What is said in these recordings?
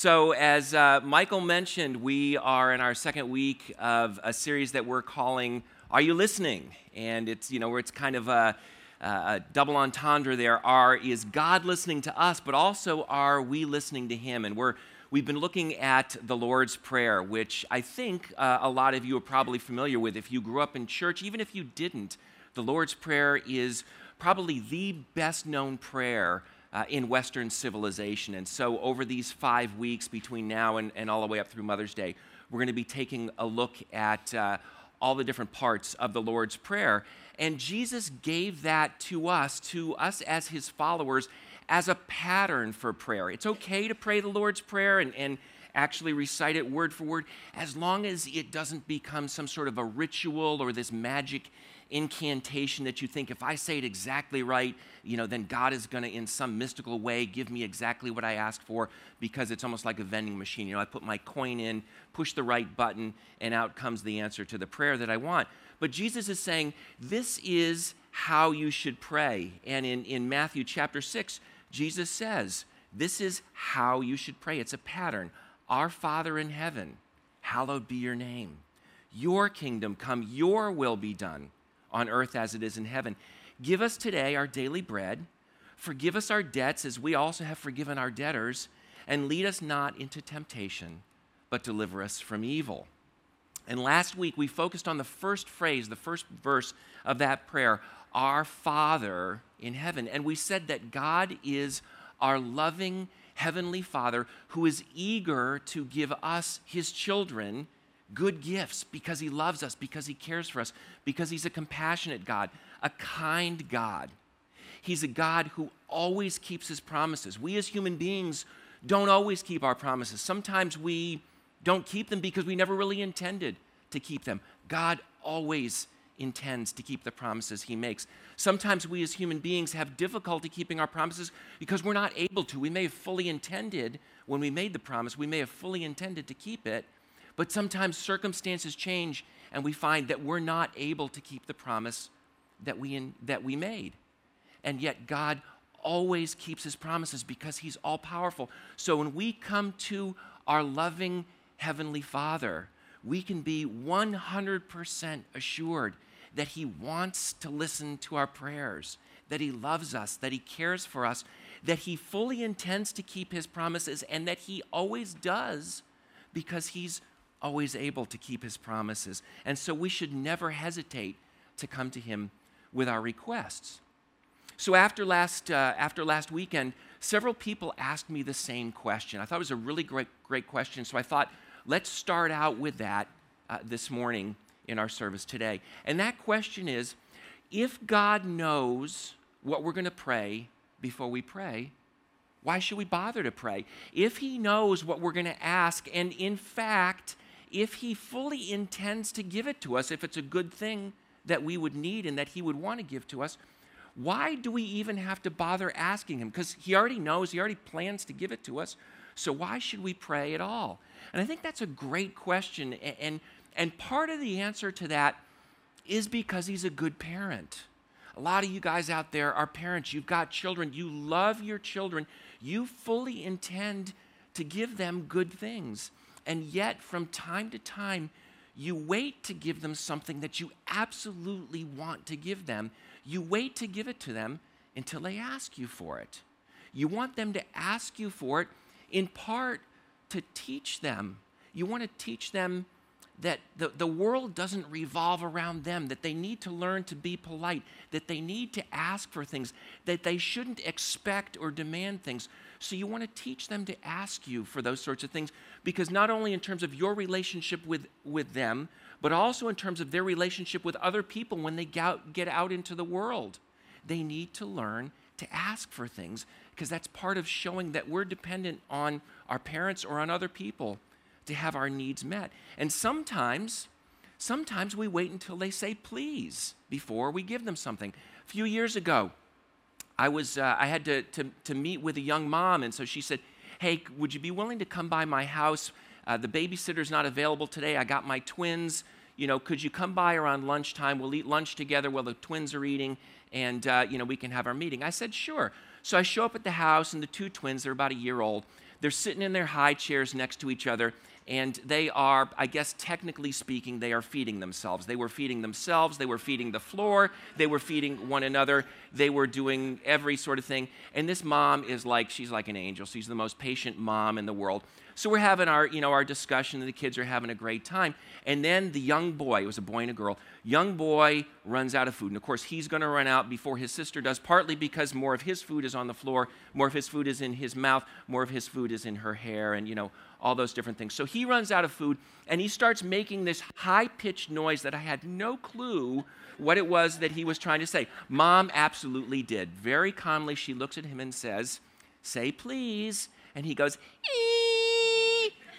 So, as uh, Michael mentioned, we are in our second week of a series that we're calling "Are You Listening?" And it's you know it's kind of a, a double entendre. There are is God listening to us, but also are we listening to Him? And we're we've been looking at the Lord's Prayer, which I think uh, a lot of you are probably familiar with. If you grew up in church, even if you didn't, the Lord's Prayer is probably the best known prayer uh, in Western civilization. And so, over these five weeks between now and, and all the way up through Mother's Day, we're going to be taking a look at uh, all the different parts of the Lord's Prayer. And Jesus gave that to us, to us as his followers, as a pattern for prayer. It's okay to pray the Lord's Prayer and, and actually recite it word for word, as long as it doesn't become some sort of a ritual or this magic incantation that you think if I say it exactly right, you know, then God is going to, in some mystical way, give me exactly what I ask for because it's almost like a vending machine. You know, I put my coin in, push the right button, and out comes the answer to the prayer that I want. But Jesus is saying, this is how you should pray. And in, in Matthew chapter 6, Jesus says, this is how you should pray. It's a pattern. Our Father in heaven, hallowed be your name. Your kingdom come, your will be done on earth as it is in heaven. Give us today our daily bread. Forgive us our debts as we also have forgiven our debtors. And lead us not into temptation, but deliver us from evil. And last week we focused on the first phrase, the first verse of that prayer, Our Father in heaven. And we said that God is our loving Heavenly Father who is eager to give us, His children, good gifts because He loves us, because He cares for us, because He's a compassionate God, a kind God. He's a God who always keeps His promises. We as human beings don't always keep our promises. Sometimes we don't keep them because we never really intended to keep them. God always intends to keep the promises he makes. Sometimes we as human beings have difficulty keeping our promises because we're not able to. We may have fully intended, when we made the promise, we may have fully intended to keep it, but sometimes circumstances change and we find that we're not able to keep the promise that we, in, that we made. And yet, God always keeps his promises because he's all powerful. So when we come to our loving Heavenly Father, we can be 100% assured that he wants to listen to our prayers, that he loves us, that he cares for us, that he fully intends to keep his promises, and that he always does because he's always able to keep his promises. And so we should never hesitate to come to him with our requests. So after last, uh, after last weekend, several people asked me the same question. I thought it was a really great, great question. So I thought, let's start out with that uh, this morning in our service today. And that question is if God knows what we're going to pray before we pray, why should we bother to pray? If He knows what we're going to ask, and in fact, if He fully intends to give it to us, if it's a good thing that we would need and that He would want to give to us, why do we even have to bother asking Him? Because He already knows, He already plans to give it to us. So why should we pray at all? And I think that's a great question. And, and part of the answer to that is because He's a good parent. A lot of you guys out there are parents. You've got children. You love your children. You fully intend to give them good things. And yet, from time to time, you wait to give them something that you absolutely want to give them. You wait to give it to them until they ask you for it. You want them to ask you for it in part to teach them. You want to teach them that the, the world doesn't revolve around them, that they need to learn to be polite, that they need to ask for things, that they shouldn't expect or demand things. So you want to teach them to ask you for those sorts of things because not only in terms of your relationship with, with them, but also in terms of their relationship with other people when they get out into the world. They need to learn to ask for things because that's part of showing that we're dependent on our parents or on other people to have our needs met. And sometimes, sometimes we wait until they say please before we give them something. A few years ago, I was uh, I had to, to, to meet with a young mom, and so she said, "Hey, would you be willing to come by my house? Uh, the babysitter's not available today. I got my twins. You know, could you come by around lunchtime? We'll eat lunch together while the twins are eating, and uh, you know we can have our meeting." I said, "Sure." So I show up at the house, and the two twins, they're about a year old, they're sitting in their high chairs next to each other, and they are, I guess, technically speaking, they are feeding themselves. They were feeding themselves, they were feeding the floor, they were feeding one another, they were doing every sort of thing. And this mom is like, she's like an angel. She's the most patient mom in the world. So we're having our, you know, our discussion, and the kids are having a great time. And then the young boy, it was a boy and a girl, young boy runs out of food. And of course, he's going to run out before his sister does, partly because more of his food is on the floor, more of his food is in his mouth, more of his food is in her hair, and, you know, all those different things. So he runs out of food and he starts making this high pitched noise that I had no clue what it was that he was trying to say. Mom absolutely did. Very calmly, she looks at him and says, Say please. And he goes, ee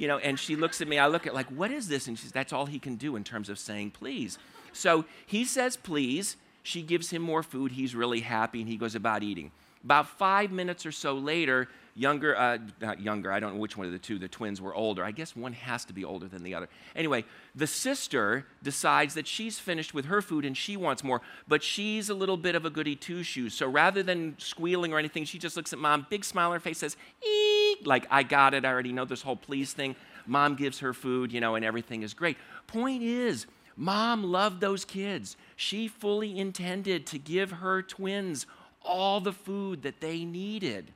you know, and she looks at me. I look at like, what is this? And she's, that's all he can do in terms of saying please. So he says please. She gives him more food. He's really happy, and he goes about eating. About five minutes or so later, younger, uh, not younger, I don't know which one of the two, the twins were older. I guess one has to be older than the other. Anyway, the sister decides that she's finished with her food and she wants more, but she's a little bit of a goody two shoes. So rather than squealing or anything, she just looks at mom, big smile on her face, says, eek, like, I got it, I already know this whole please thing. Mom gives her food, you know, and everything is great. Point is, mom loved those kids. She fully intended to give her twins all the food that they needed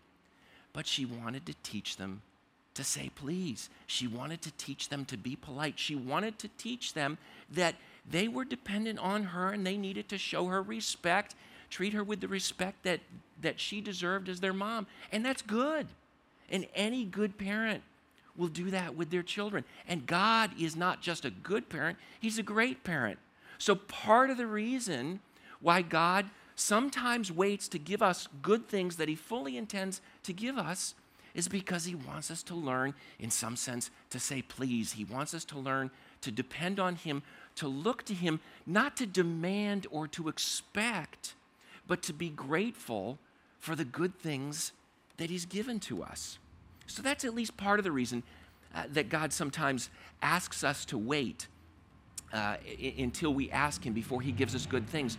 but she wanted to teach them to say please. She wanted to teach them to be polite. She wanted to teach them that they were dependent on her and they needed to show her respect, treat her with the respect that, that she deserved as their mom. And that's good. And any good parent will do that with their children. And God is not just a good parent, He's a great parent. So, part of the reason why God sometimes waits to give us good things that He fully intends to give us is because He wants us to learn, in some sense, to say please. He wants us to learn to depend on Him, to look to Him, not to demand or to expect, but to be grateful for the good things that He's given to us. So that's at least part of the reason uh, that God sometimes asks us to wait uh, I- until we ask Him before He gives us good things.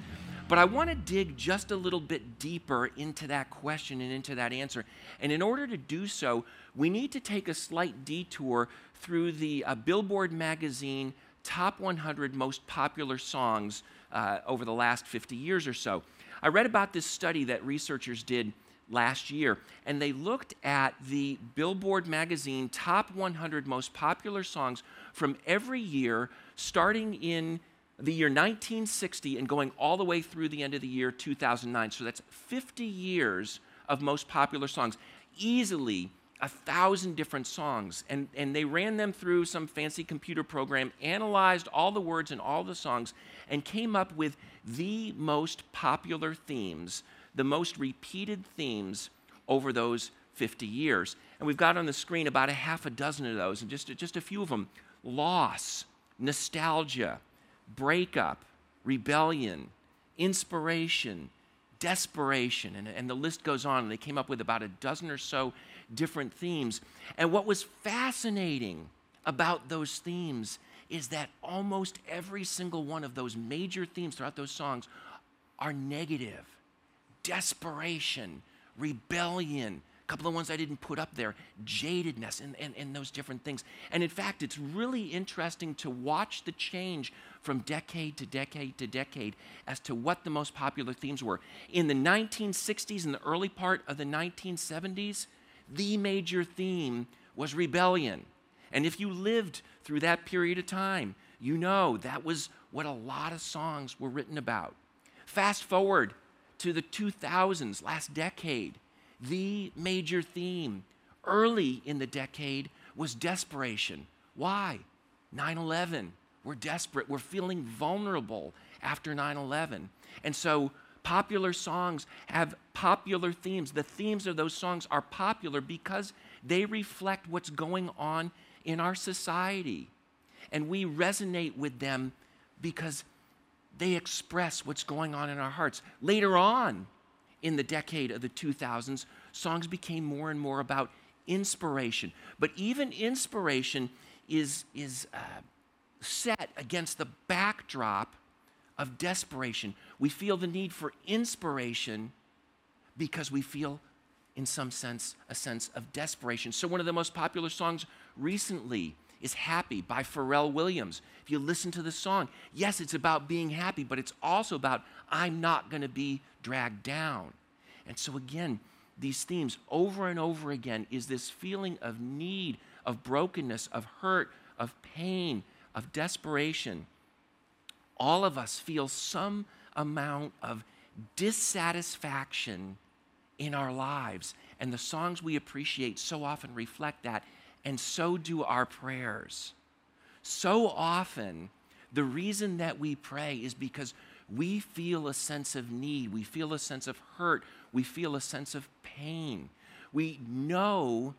But I want to dig just a little bit deeper into that question and into that answer. And in order to do so, we need to take a slight detour through the uh, Billboard magazine top 100 most popular songs uh, over the last 50 years or so. I read about this study that researchers did last year, and they looked at the Billboard magazine top 100 most popular songs from every year, starting in the year 1960 and going all the way through the end of the year 2009. So that's 50 years of most popular songs. Easily a thousand different songs. And, and they ran them through some fancy computer program, analyzed all the words and all the songs, and came up with the most popular themes, the most repeated themes over those 50 years. And we've got on the screen about a half a dozen of those, and just, just a few of them loss, nostalgia, breakup, rebellion, inspiration, desperation, and, and the list goes on. And they came up with about a dozen or so different themes. And what was fascinating about those themes is that almost every single one of those major themes throughout those songs are negative desperation, rebellion, a couple of ones I didn't put up there, jadedness, and, and, and those different things. And in fact, it's really interesting to watch the change from decade to decade to decade as to what the most popular themes were. In the 1960s and the early part of the 1970s, the major theme was rebellion. And if you lived through that period of time, you know that was what a lot of songs were written about. Fast forward to the 2000s, last decade, the major theme early in the decade was desperation. Why? 9 11. We're desperate. We're feeling vulnerable after 9 11. And so popular songs have popular themes. The themes of those songs are popular because they reflect what's going on in our society. And we resonate with them because they express what's going on in our hearts. Later on, in the decade of the 2000s, songs became more and more about inspiration. But even inspiration is, is uh, set against the backdrop of desperation. We feel the need for inspiration because we feel in some sense, a sense of desperation. So, one of the most popular songs recently is Happy by Pharrell Williams. If you listen to the song, yes, it's about being happy, but it's also about I'm not going to be dragged down. And so, again, these themes over and over again is this feeling of need, of brokenness, of hurt, of pain, of desperation. All of us feel some amount of dissatisfaction in our lives. And the songs we appreciate so often reflect that, and so do our prayers. So often, the reason that we pray is because we feel a sense of need, we feel a sense of hurt, we feel a sense of pain. We know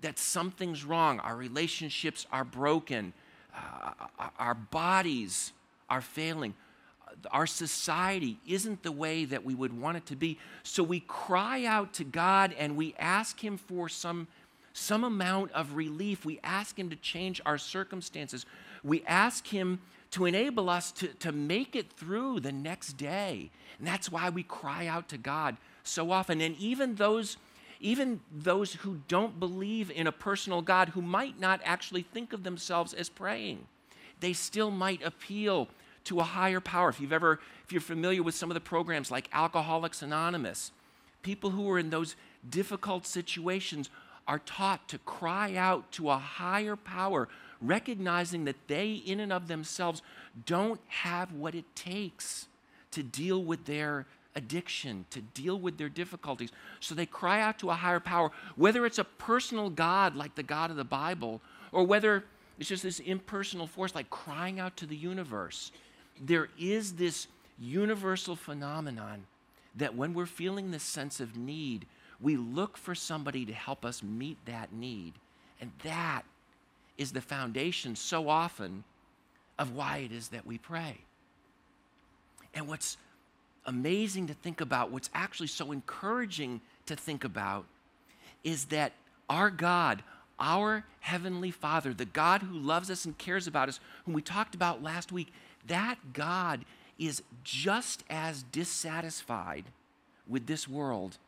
that something's wrong. Our relationships are broken, uh, our bodies are failing. Our society isn't the way that we would want it to be. So we cry out to God and we ask Him for some, some amount of relief. We ask Him to change our circumstances. We ask Him to enable us to, to make it through the next day. And that's why we cry out to God so often. And even those, even those who don't believe in a personal God, who might not actually think of themselves as praying, they still might appeal to a higher power. If you've ever, if you're familiar with some of the programs like Alcoholics Anonymous, people who are in those difficult situations are taught to cry out to a higher power recognizing that they, in and of themselves, don't have what it takes to deal with their addiction, to deal with their difficulties. So they cry out to a higher power, whether it's a personal God like the God of the Bible, or whether it's just this impersonal force like crying out to the universe. There is this universal phenomenon that when we're feeling this sense of need, we look for somebody to help us meet that need. And that is the foundation so often of why it is that we pray. And what's amazing to think about, what's actually so encouraging to think about, is that our God, our Heavenly Father, the God who loves us and cares about us, whom we talked about last week, that God is just as dissatisfied with this world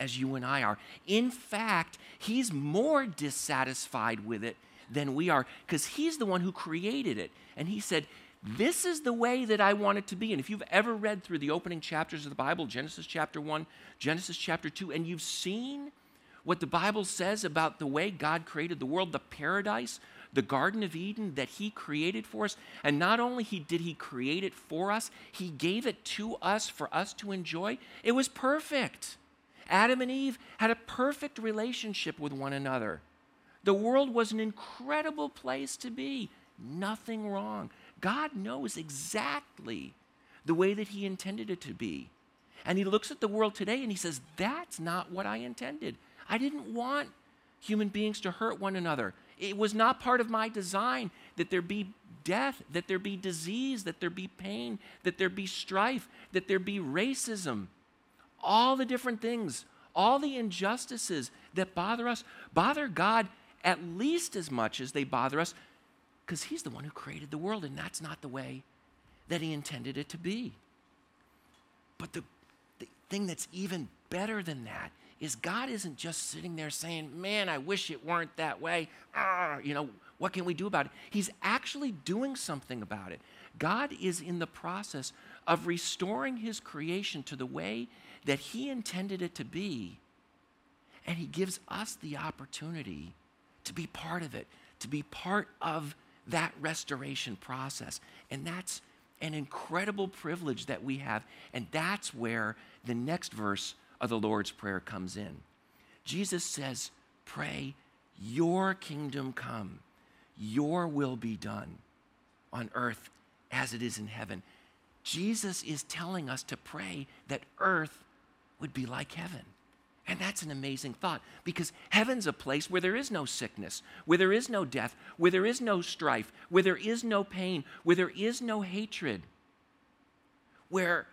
as you and I are. In fact, He's more dissatisfied with it than we are because He's the one who created it. And He said, This is the way that I want it to be. And if you've ever read through the opening chapters of the Bible, Genesis chapter 1, Genesis chapter 2, and you've seen what the Bible says about the way God created the world, the paradise, the Garden of Eden that He created for us. And not only did He create it for us, He gave it to us for us to enjoy. It was perfect. Adam and Eve had a perfect relationship with one another. The world was an incredible place to be. Nothing wrong. God knows exactly the way that He intended it to be. And He looks at the world today and He says, That's not what I intended. I didn't want human beings to hurt one another. It was not part of my design that there be death, that there be disease, that there be pain, that there be strife, that there be racism. All the different things, all the injustices that bother us, bother God at least as much as they bother us because He's the one who created the world, and that's not the way that He intended it to be. But the, the thing that's even better than that is God isn't just sitting there saying, Man, I wish it weren't that way. Ah, you know, what can we do about it? He's actually doing something about it. God is in the process of restoring his creation to the way that he intended it to be. And he gives us the opportunity to be part of it, to be part of that restoration process. And that's an incredible privilege that we have. And that's where the next verse of the Lord's Prayer comes in. Jesus says, Pray, your kingdom come, your will be done on earth as it is in heaven. Jesus is telling us to pray that earth would be like heaven. And that's an amazing thought because heaven's a place where there is no sickness, where there is no death, where there is no strife, where there is no pain, where there is no hatred, where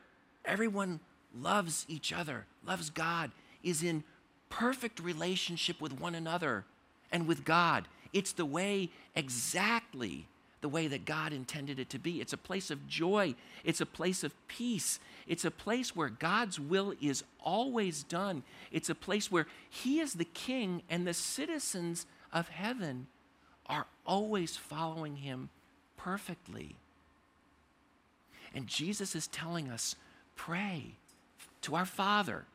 everyone loves each other, loves God, is in perfect relationship with one another and with God. It's the way exactly the way that God intended it to be. It's a place of joy, it's a place of peace, it's a place where God's will is always done. It's a place where He is the king and the citizens of heaven are always following Him perfectly. And Jesus is telling us pray to our Father,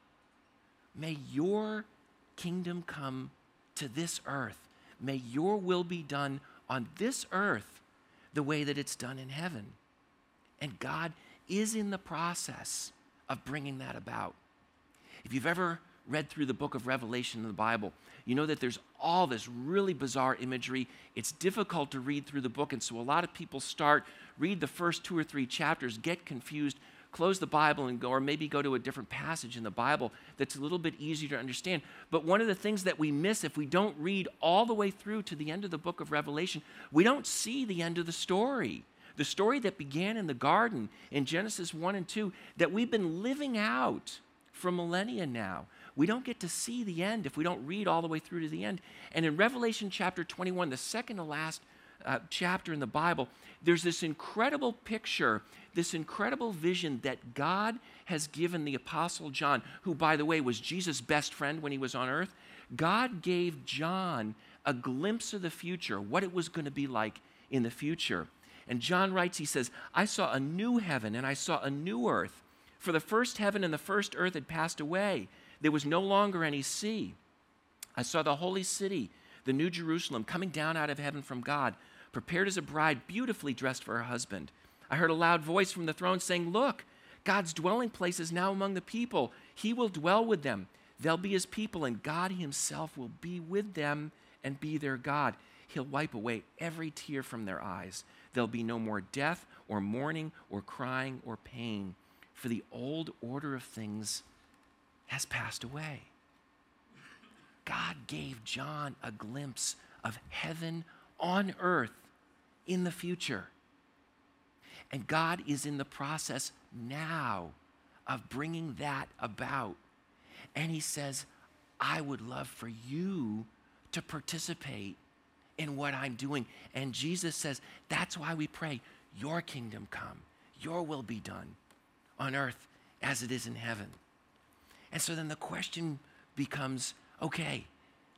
may your kingdom come to this earth. May your will be done on this earth the way that it's done in heaven. And God is in the process of bringing that about. If you've ever read through the book of Revelation in the Bible, you know that there's all this really bizarre imagery. It's difficult to read through the book, and so a lot of people start, read the first two or three chapters, get confused, close the Bible and go, or maybe go to a different passage in the Bible that's a little bit easier to understand. But one of the things that we miss if we don't read all the way through to the end of the book of Revelation, we don't see the end of the story. The story that began in the garden in Genesis 1 and 2 that we've been living out for millennia now. We don't get to see the end if we don't read all the way through to the end. And in Revelation chapter 21, the second to last uh, chapter in the Bible, there's this incredible picture, this incredible vision that God has given the Apostle John, who, by the way, was Jesus' best friend when he was on earth. God gave John a glimpse of the future, what it was going to be like in the future. And John writes, he says, I saw a new heaven and I saw a new earth. For the first heaven and the first earth had passed away. There was no longer any sea. I saw the holy city, the new Jerusalem, coming down out of heaven from God prepared as a bride, beautifully dressed for her husband. I heard a loud voice from the throne saying, Look, God's dwelling place is now among the people. He will dwell with them. They'll be his people, and God himself will be with them and be their God. He'll wipe away every tear from their eyes. There'll be no more death or mourning or crying or pain, for the old order of things has passed away. God gave John a glimpse of heaven on earth in the future. And God is in the process now of bringing that about. And He says, I would love for you to participate in what I'm doing. And Jesus says, that's why we pray, Your kingdom come, Your will be done on earth as it is in heaven. And so then the question becomes okay,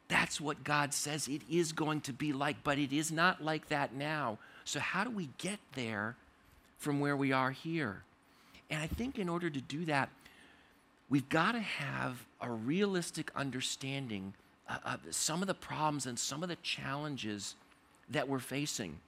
that's what God says it is going to be like, but it is not like that now. So, how do we get there from where we are here? And I think in order to do that, we've got to have a realistic understanding of some of the problems and some of the challenges that we're facing.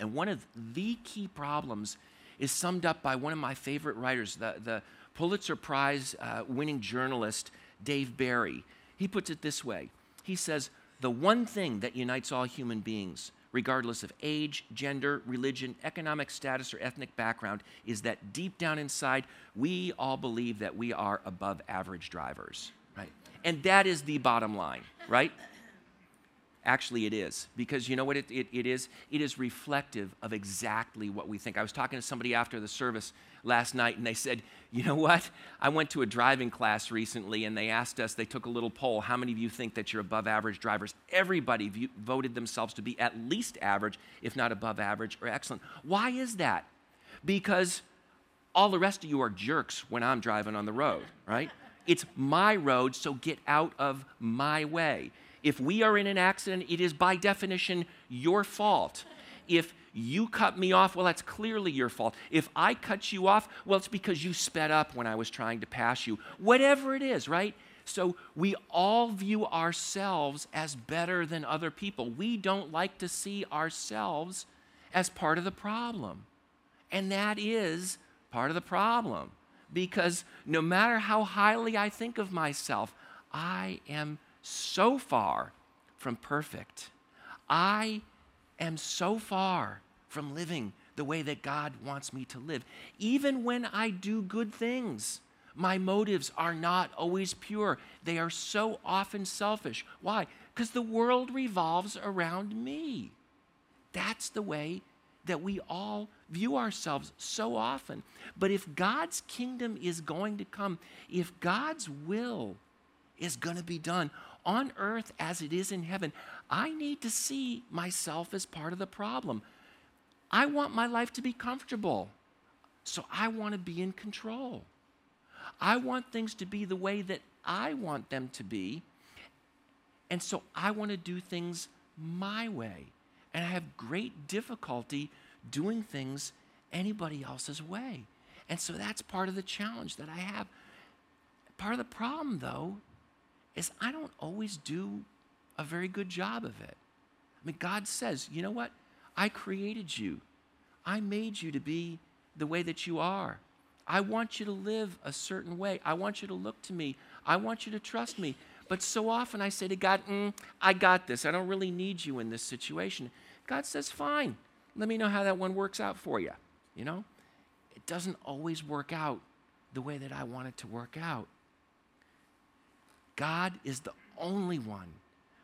And one of the key problems is summed up by one of my favorite writers, the, the Pulitzer Prize uh, winning journalist, Dave Barry. He puts it this way he says, the one thing that unites all human beings, regardless of age, gender, religion, economic status, or ethnic background, is that deep down inside, we all believe that we are above average drivers, right? And that is the bottom line, right? Actually, it is. Because you know what it, it, it is? It is reflective of exactly what we think. I was talking to somebody after the service last night, and they said, You know what? I went to a driving class recently, and they asked us, they took a little poll, how many of you think that you're above average drivers? Everybody voted themselves to be at least average, if not above average or excellent. Why is that? Because all the rest of you are jerks when I'm driving on the road, right? It's my road, so get out of my way. If we are in an accident, it is by definition your fault. If you cut me off, well, that's clearly your fault. If I cut you off, well, it's because you sped up when I was trying to pass you. Whatever it is, right? So we all view ourselves as better than other people. We don't like to see ourselves as part of the problem. And that is part of the problem. Because no matter how highly I think of myself, I am so far from perfect. I am so far from living the way that God wants me to live. Even when I do good things, my motives are not always pure. They are so often selfish. Why? Because the world revolves around me. That's the way that we all view ourselves so often. But if God's kingdom is going to come, if God's will is going to be done on earth as it is in heaven, I need to see myself as part of the problem. I want my life to be comfortable. So I want to be in control. I want things to be the way that I want them to be. And so I want to do things my way. And I have great difficulty doing things anybody else's way. And so that's part of the challenge that I have. Part of the problem, though, is I don't always do a very good job of it. I mean, God says, you know what? I created you, I made you to be the way that you are. I want you to live a certain way. I want you to look to me. I want you to trust me. But so often I say to God, mm, I got this. I don't really need you in this situation. God says, fine. Let me know how that one works out for you. You know? It doesn't always work out the way that I want it to work out. God is the only one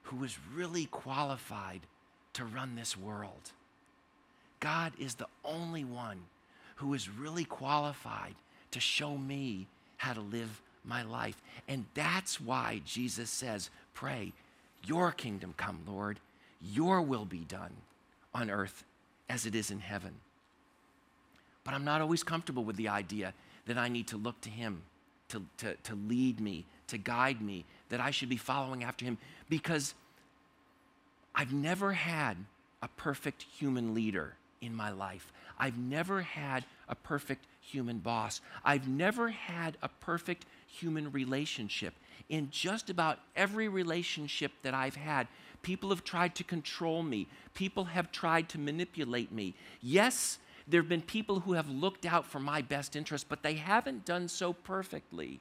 who is really qualified to run this world. God is the only one who is really qualified to show me how to live my life. And that's why Jesus says, Pray, your kingdom come, Lord. Your will be done on earth as it is in heaven. But I'm not always comfortable with the idea that I need to look to Him to, to, to lead me, to guide me, that I should be following after Him because I've never had a perfect human leader in my life. I've never had a perfect human boss. I've never had a perfect human relationship. In just about every relationship that I've had, people have tried to control me, people have tried to manipulate me. Yes, there have been people who have looked out for my best interest, but they haven't done so perfectly.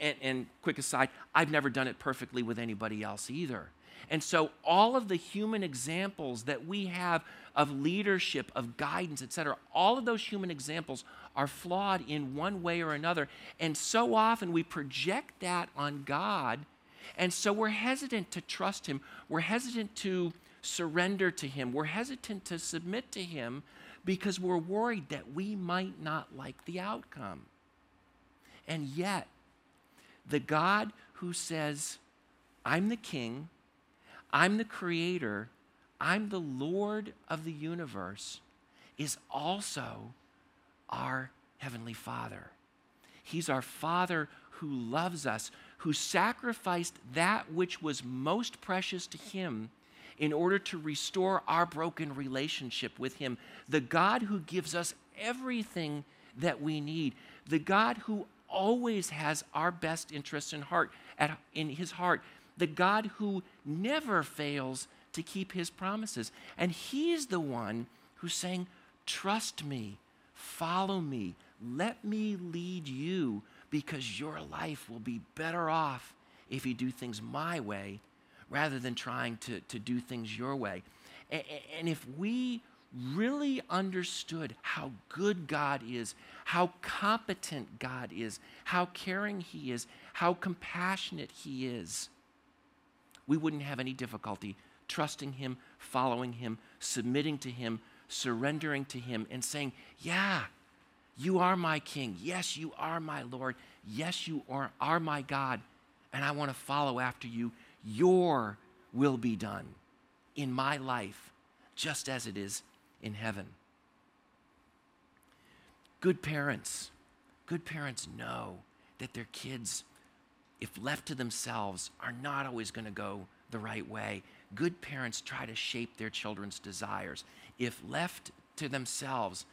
And, and, quick aside, I've never done it perfectly with anybody else either. And so, all of the human examples that we have of leadership, of guidance, etc., all of those human examples are flawed in one way or another. And so often we project that on God. And so we're hesitant to trust Him. We're hesitant to surrender to Him. We're hesitant to submit to Him because we're worried that we might not like the outcome. And yet, the God who says, I'm the king, I'm the creator, I'm the Lord of the universe, is also our Heavenly Father. He's our Father who loves us, who sacrificed that which was most precious to Him in order to restore our broken relationship with Him. The God who gives us everything that we need. The God who always has our best interests in heart at, in his heart. The God who never fails to keep his promises. And he's the one who's saying, Trust me, follow me, let me lead you, because your life will be better off if you do things my way rather than trying to, to do things your way. And, and if we really understood how good God is, how competent God is, how caring He is, how compassionate He is, we wouldn't have any difficulty trusting Him, following Him, submitting to Him, surrendering to Him, and saying, Yeah, you are my King. Yes, you are my Lord. Yes, you are, are my God. And I want to follow after you. Your will be done in my life, just as it is in heaven. Good parents, good parents know that their kids, if left to themselves, are not always going to go the right way. Good parents try to shape their children's desires. If left to themselves,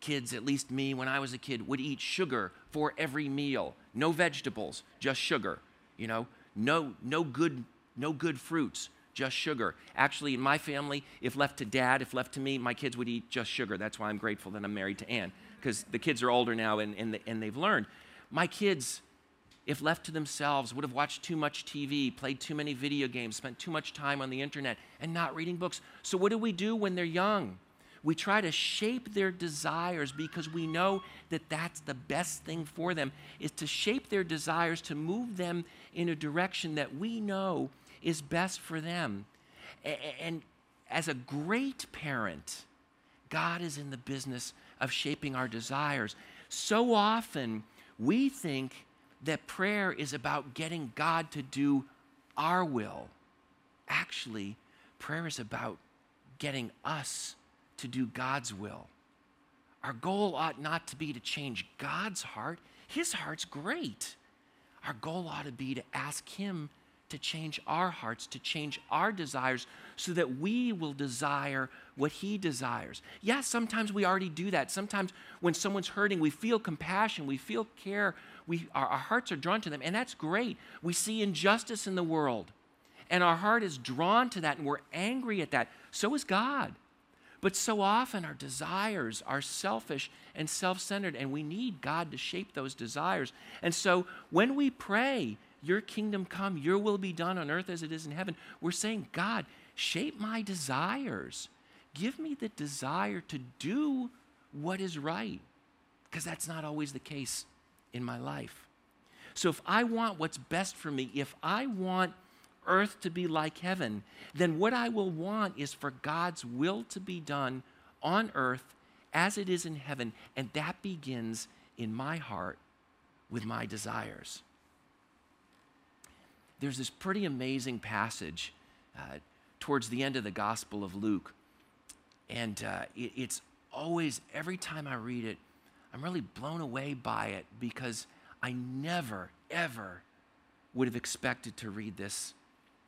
kids, at least me when I was a kid, would eat sugar for every meal. No vegetables, just sugar. You know, no, no good, no good fruits, just sugar. Actually, in my family, if left to dad, if left to me, my kids would eat just sugar. That's why I'm grateful that I'm married to Ann, because the kids are older now and, and, and they've learned. My kids, if left to themselves, would have watched too much TV, played too many video games, spent too much time on the internet, and not reading books. So, what do we do when they're young? We try to shape their desires because we know that that's the best thing for them, is to shape their desires to move them in a direction that we know is best for them. And as a great parent, God is in the business of shaping our desires. So often, we think that prayer is about getting God to do our will. Actually, prayer is about getting us to do God's will. Our goal ought not to be to change God's heart. His heart's great. Our goal ought to be to ask Him to change our hearts, to change our desires, so that we will desire what He desires. Yes, yeah, sometimes we already do that. Sometimes when someone's hurting, we feel compassion, we feel care, we, our, our hearts are drawn to them, and that's great. We see injustice in the world, and our heart is drawn to that, and we're angry at that. So is God. But so often our desires are selfish and self centered, and we need God to shape those desires. And so when we pray, Your kingdom come, Your will be done on earth as it is in heaven, we're saying, God, shape my desires. Give me the desire to do what is right, because that's not always the case in my life. So if I want what's best for me, if I want earth to be like heaven, then what I will want is for God's will to be done on earth as it is in heaven. And that begins in my heart with my desires. There's this pretty amazing passage uh, towards the end of the Gospel of Luke. And uh, it, it's always, every time I read it, I'm really blown away by it because I never, ever would have expected to read this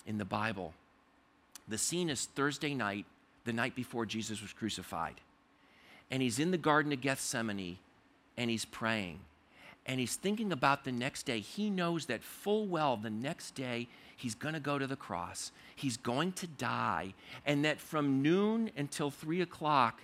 in the Bible. The scene is Thursday night, the night before Jesus was crucified. And he's in the Garden of Gethsemane and he's praying. And he's thinking about the next day. He knows that full well the next day he's going to go to the cross, he's going to die, and that from noon until three o'clock,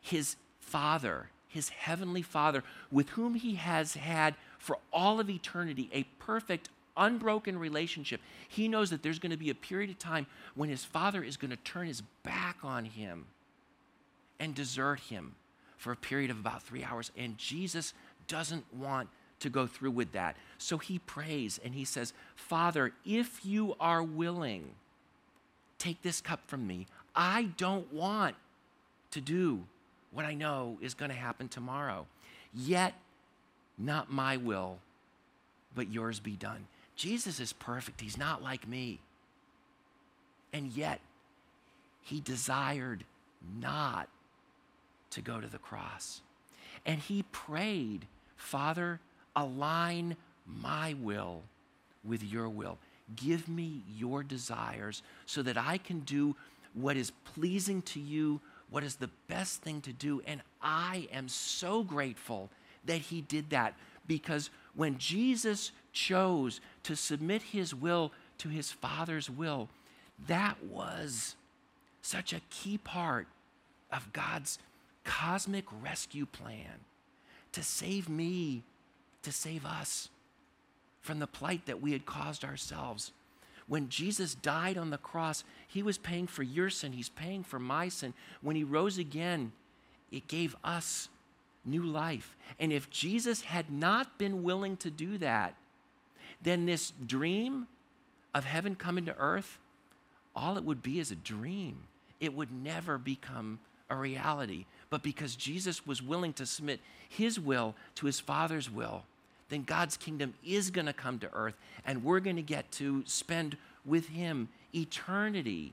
his Father, his heavenly Father, with whom he has had for all of eternity a perfect, unbroken relationship. He knows that there's going to be a period of time when his father is going to turn his back on him and desert him for a period of about three hours. And Jesus doesn't want to go through with that. So he prays and he says, Father, if you are willing, take this cup from me. I don't want to do what I know is going to happen tomorrow. Yet, not my will, but yours be done. Jesus is perfect. He's not like me. And yet, he desired not to go to the cross. And he prayed, Father, align my will with your will. Give me your desires so that I can do what is pleasing to you, what is the best thing to do. And I am so grateful that he did that because when Jesus chose to submit his will to his Father's will, that was such a key part of God's cosmic rescue plan to save me, to save us from the plight that we had caused ourselves. When Jesus died on the cross, he was paying for your sin, he's paying for my sin. When he rose again, it gave us new life. And if Jesus had not been willing to do that, then this dream of heaven coming to earth, all it would be is a dream. It would never become a reality. But because Jesus was willing to submit his will to his Father's will, then God's kingdom is going to come to earth, and we're going to get to spend with him eternity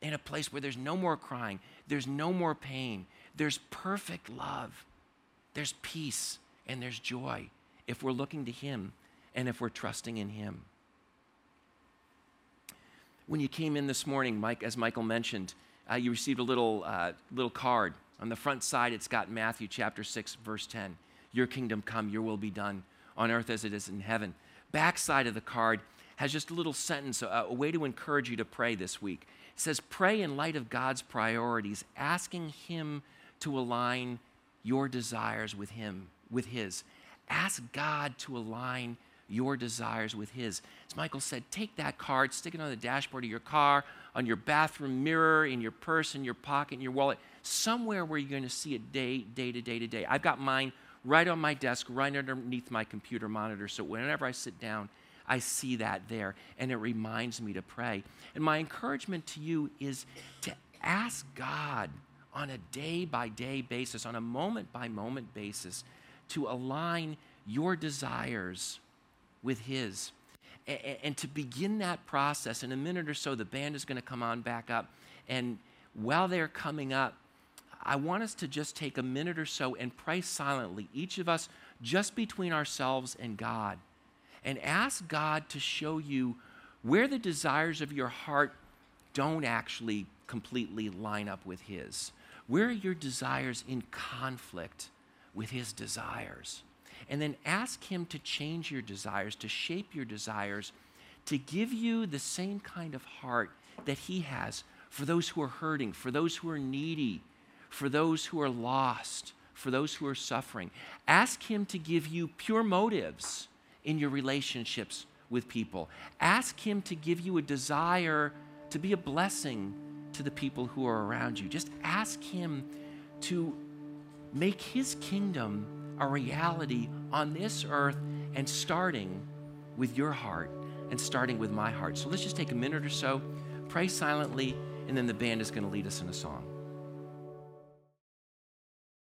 in a place where there's no more crying, there's no more pain, there's perfect love, there's peace, and there's joy if we're looking to him and if we're trusting in Him. When you came in this morning, Mike, as Michael mentioned, uh, you received a little, uh, little card. On the front side, it's got Matthew chapter 6, verse 10. Your kingdom come, your will be done on earth as it is in heaven. Back side of the card has just a little sentence, a, a way to encourage you to pray this week. It says, Pray in light of God's priorities, asking Him to align your desires with Him, with His. Ask God to align your desires with His. As Michael said, take that card, stick it on the dashboard of your car, on your bathroom mirror, in your purse, in your pocket, in your wallet, somewhere where you're going to see it day, day to day to day. I've got mine right on my desk, right underneath my computer monitor. So whenever I sit down, I see that there, and it reminds me to pray. And my encouragement to you is to ask God on a day by day basis, on a moment by moment basis, to align your desires with His. And to begin that process, in a minute or so, the band is going to come on back up. And while they're coming up, I want us to just take a minute or so and pray silently, each of us just between ourselves and God, and ask God to show you where the desires of your heart don't actually completely line up with His. Where are your desires in conflict with His desires? And then ask Him to change your desires, to shape your desires, to give you the same kind of heart that He has for those who are hurting, for those who are needy, for those who are lost, for those who are suffering. Ask Him to give you pure motives in your relationships with people. Ask Him to give you a desire to be a blessing to the people who are around you. Just ask Him to make His kingdom a reality on this earth and starting with your heart and starting with my heart. So let's just take a minute or so, pray silently, and then the band is going to lead us in a song.